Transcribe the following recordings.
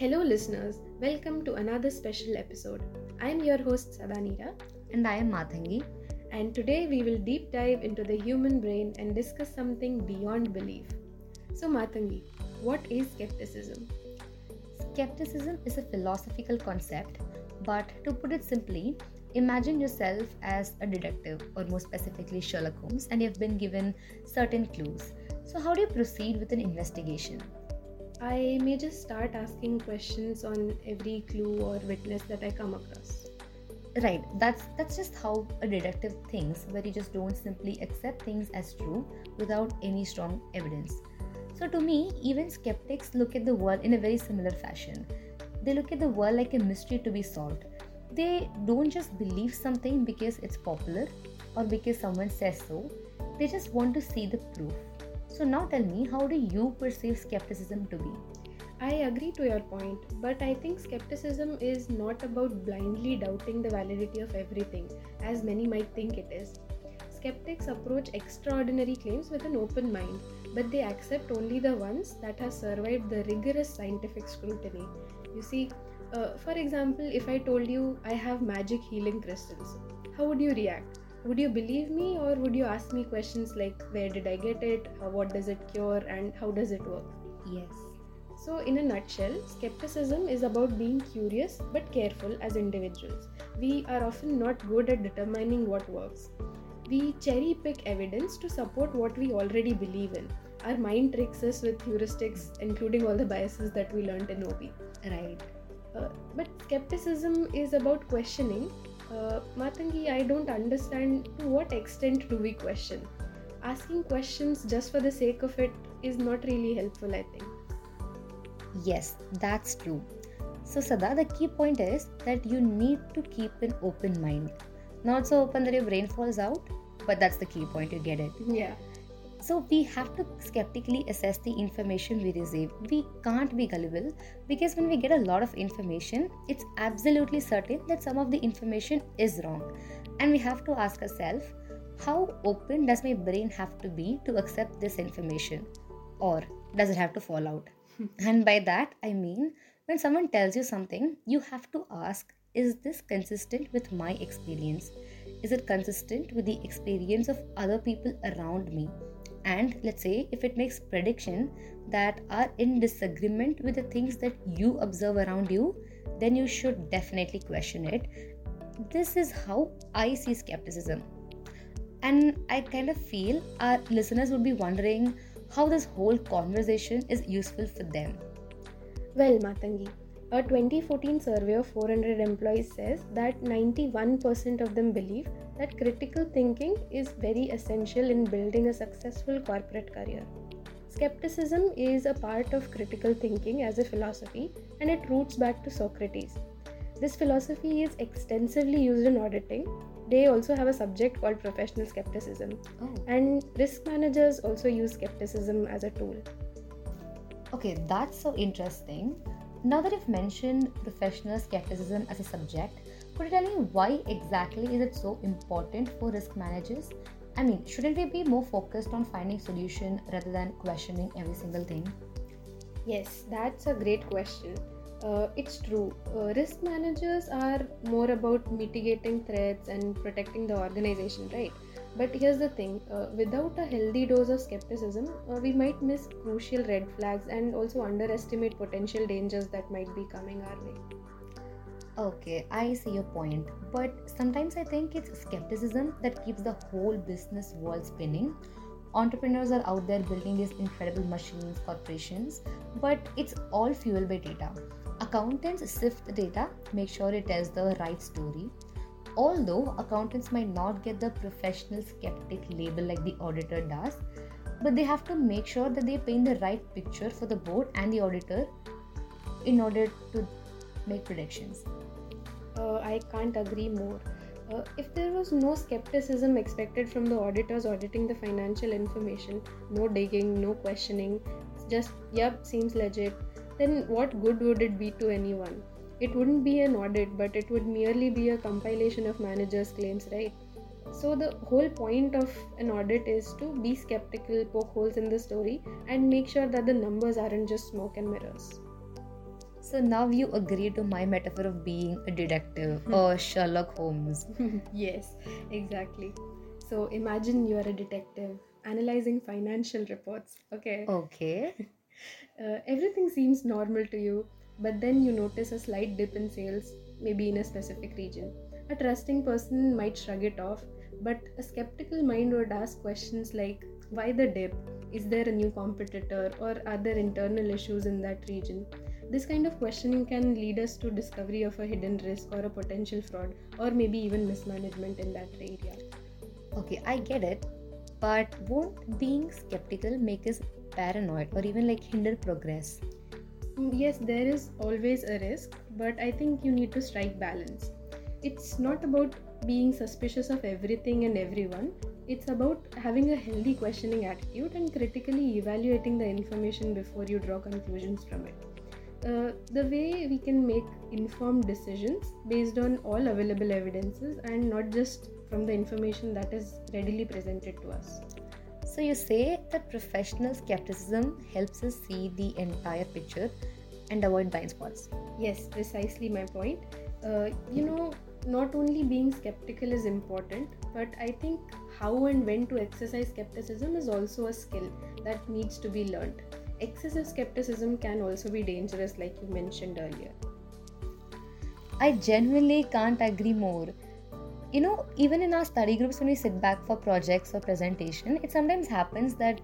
Hello, listeners. Welcome to another special episode. I'm your host, Sadanira, And I am Mathangi. and today we will deep dive into the human brain and discuss something beyond belief. So, Matangi, what is skepticism? Skepticism is a philosophical concept, but to put it simply, imagine yourself as a detective, or more specifically Sherlock Holmes, and you've been given certain clues. So, how do you proceed with an investigation? I may just start asking questions on every clue or witness that I come across. Right, that's that's just how a detective thinks, where you just don't simply accept things as true without any strong evidence. So to me, even skeptics look at the world in a very similar fashion. They look at the world like a mystery to be solved. They don't just believe something because it's popular or because someone says so. They just want to see the proof. So now tell me, how do you perceive skepticism to be? I agree to your point, but I think skepticism is not about blindly doubting the validity of everything, as many might think it is. Skeptics approach extraordinary claims with an open mind, but they accept only the ones that have survived the rigorous scientific scrutiny. You see, uh, for example, if I told you I have magic healing crystals, how would you react? Would you believe me, or would you ask me questions like where did I get it, Uh, what does it cure, and how does it work? Yes. So, in a nutshell, skepticism is about being curious but careful as individuals. We are often not good at determining what works. We cherry pick evidence to support what we already believe in. Our mind tricks us with heuristics, including all the biases that we learned in OB. Right. Uh, but skepticism is about questioning. Uh, Matangi, I don't understand to what extent do we question. Asking questions just for the sake of it is not really helpful, I think. Yes, that's true. So, Sada, the key point is that you need to keep an open mind. Not so open that your brain falls out, but that's the key point, you get it. Yeah. So, we have to skeptically assess the information we receive. We can't be gullible because when we get a lot of information, it's absolutely certain that some of the information is wrong. And we have to ask ourselves, how open does my brain have to be to accept this information? Or does it have to fall out? Hmm. and by that, I mean, when someone tells you something, you have to ask, is this consistent with my experience? Is it consistent with the experience of other people around me? And let's say if it makes prediction that are in disagreement with the things that you observe around you, then you should definitely question it. This is how I see skepticism. And I kind of feel our listeners would be wondering how this whole conversation is useful for them. Well, Matangi, a 2014 survey of 400 employees says that 91% of them believe that critical thinking is very essential in building a successful corporate career. Skepticism is a part of critical thinking as a philosophy and it roots back to Socrates. This philosophy is extensively used in auditing. They also have a subject called professional skepticism, Oh. and risk managers also use skepticism as a tool. Okay, that's so interesting. Now that you've mentioned professional skepticism as a subject, could you tell me why exactly is it so important for risk managers? I mean, shouldn't we be more focused on finding solution rather than questioning every single thing? Yes, that's a great question. Uh, it's true. Uh, risk managers are more about mitigating threats and protecting the organization, right? But here's the thing uh, without a healthy dose of skepticism, uh, we might miss crucial red flags and also underestimate potential dangers that might be coming our way. Okay, I see your point. But sometimes I think it's skepticism that keeps the whole business world spinning. Entrepreneurs are out there building these incredible machines, corporations, but it's all fueled by data. Accountants sift the data, make sure it tells the right story. Although accountants might not get the professional skeptic label like the auditor does, but they have to make sure that they paint the right picture for the board and the auditor in order to make predictions. Uh, I can't agree more. Uh, if there was no skepticism expected from the auditors auditing the financial information, no digging, no questioning, just, yep, seems legit, then what good would it be to anyone? It wouldn't be an audit, but it would merely be a compilation of managers' claims, right? So, the whole point of an audit is to be skeptical, poke holes in the story, and make sure that the numbers aren't just smoke and mirrors. So now you agree to my metaphor of being a detective or Sherlock Holmes. yes, exactly. So imagine you are a detective analyzing financial reports. Okay. Okay. Uh, everything seems normal to you, but then you notice a slight dip in sales, maybe in a specific region. A trusting person might shrug it off, but a skeptical mind would ask questions like why the dip? Is there a new competitor or are there internal issues in that region? This kind of questioning can lead us to discovery of a hidden risk or a potential fraud or maybe even mismanagement in that area. Okay, I get it. But won't being skeptical make us paranoid or even like hinder progress? Yes, there is always a risk, but I think you need to strike balance. It's not about being suspicious of everything and everyone, it's about having a healthy questioning attitude and critically evaluating the information before you draw conclusions from it. Uh, the way we can make informed decisions based on all available evidences and not just from the information that is readily presented to us. So you say that professional skepticism helps us see the entire picture and avoid blind spots. Yes, precisely my point. Uh, you know, not only being skeptical is important, but I think how and when to exercise skepticism is also a skill that needs to be learned. Excessive skepticism can also be dangerous, like you mentioned earlier. I genuinely can't agree more. You know, even in our study groups, when we sit back for projects or presentation, it sometimes happens that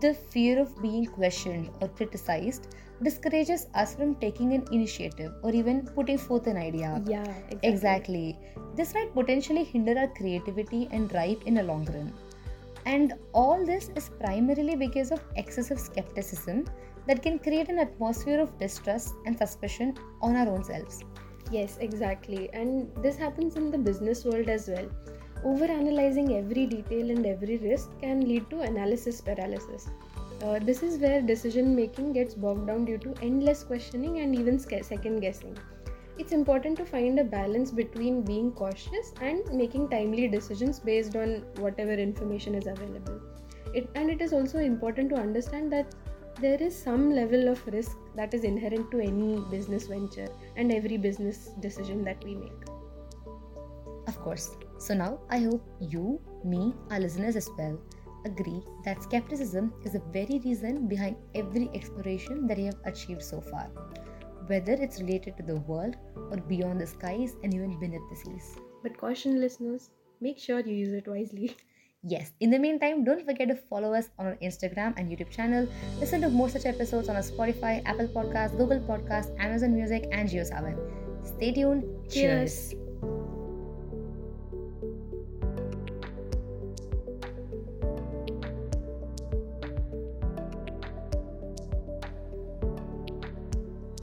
the fear of being questioned or criticized discourages us from taking an initiative or even putting forth an idea. Yeah, exactly. Exactly. This might potentially hinder our creativity and drive in a long run. And all this is primarily because of excessive skepticism that can create an atmosphere of distrust and suspicion on our own selves. Yes, exactly. And this happens in the business world as well. Over analyzing every detail and every risk can lead to analysis paralysis. Uh, this is where decision making gets bogged down due to endless questioning and even second guessing. It's important to find a balance between being cautious and making timely decisions based on whatever information is available. It, and it is also important to understand that there is some level of risk that is inherent to any business venture and every business decision that we make. Of course. So now I hope you, me, our listeners as well, agree that skepticism is the very reason behind every exploration that we have achieved so far, whether it's related to the world or beyond the skies and even beneath the seas. But caution, listeners, make sure you use it wisely. Yes, in the meantime, don't forget to follow us on our Instagram and YouTube channel. Listen to more such episodes on our Spotify, Apple Podcasts, Google Podcasts, Amazon Music, and JioSaavn. Stay tuned. Cheers. Cheers.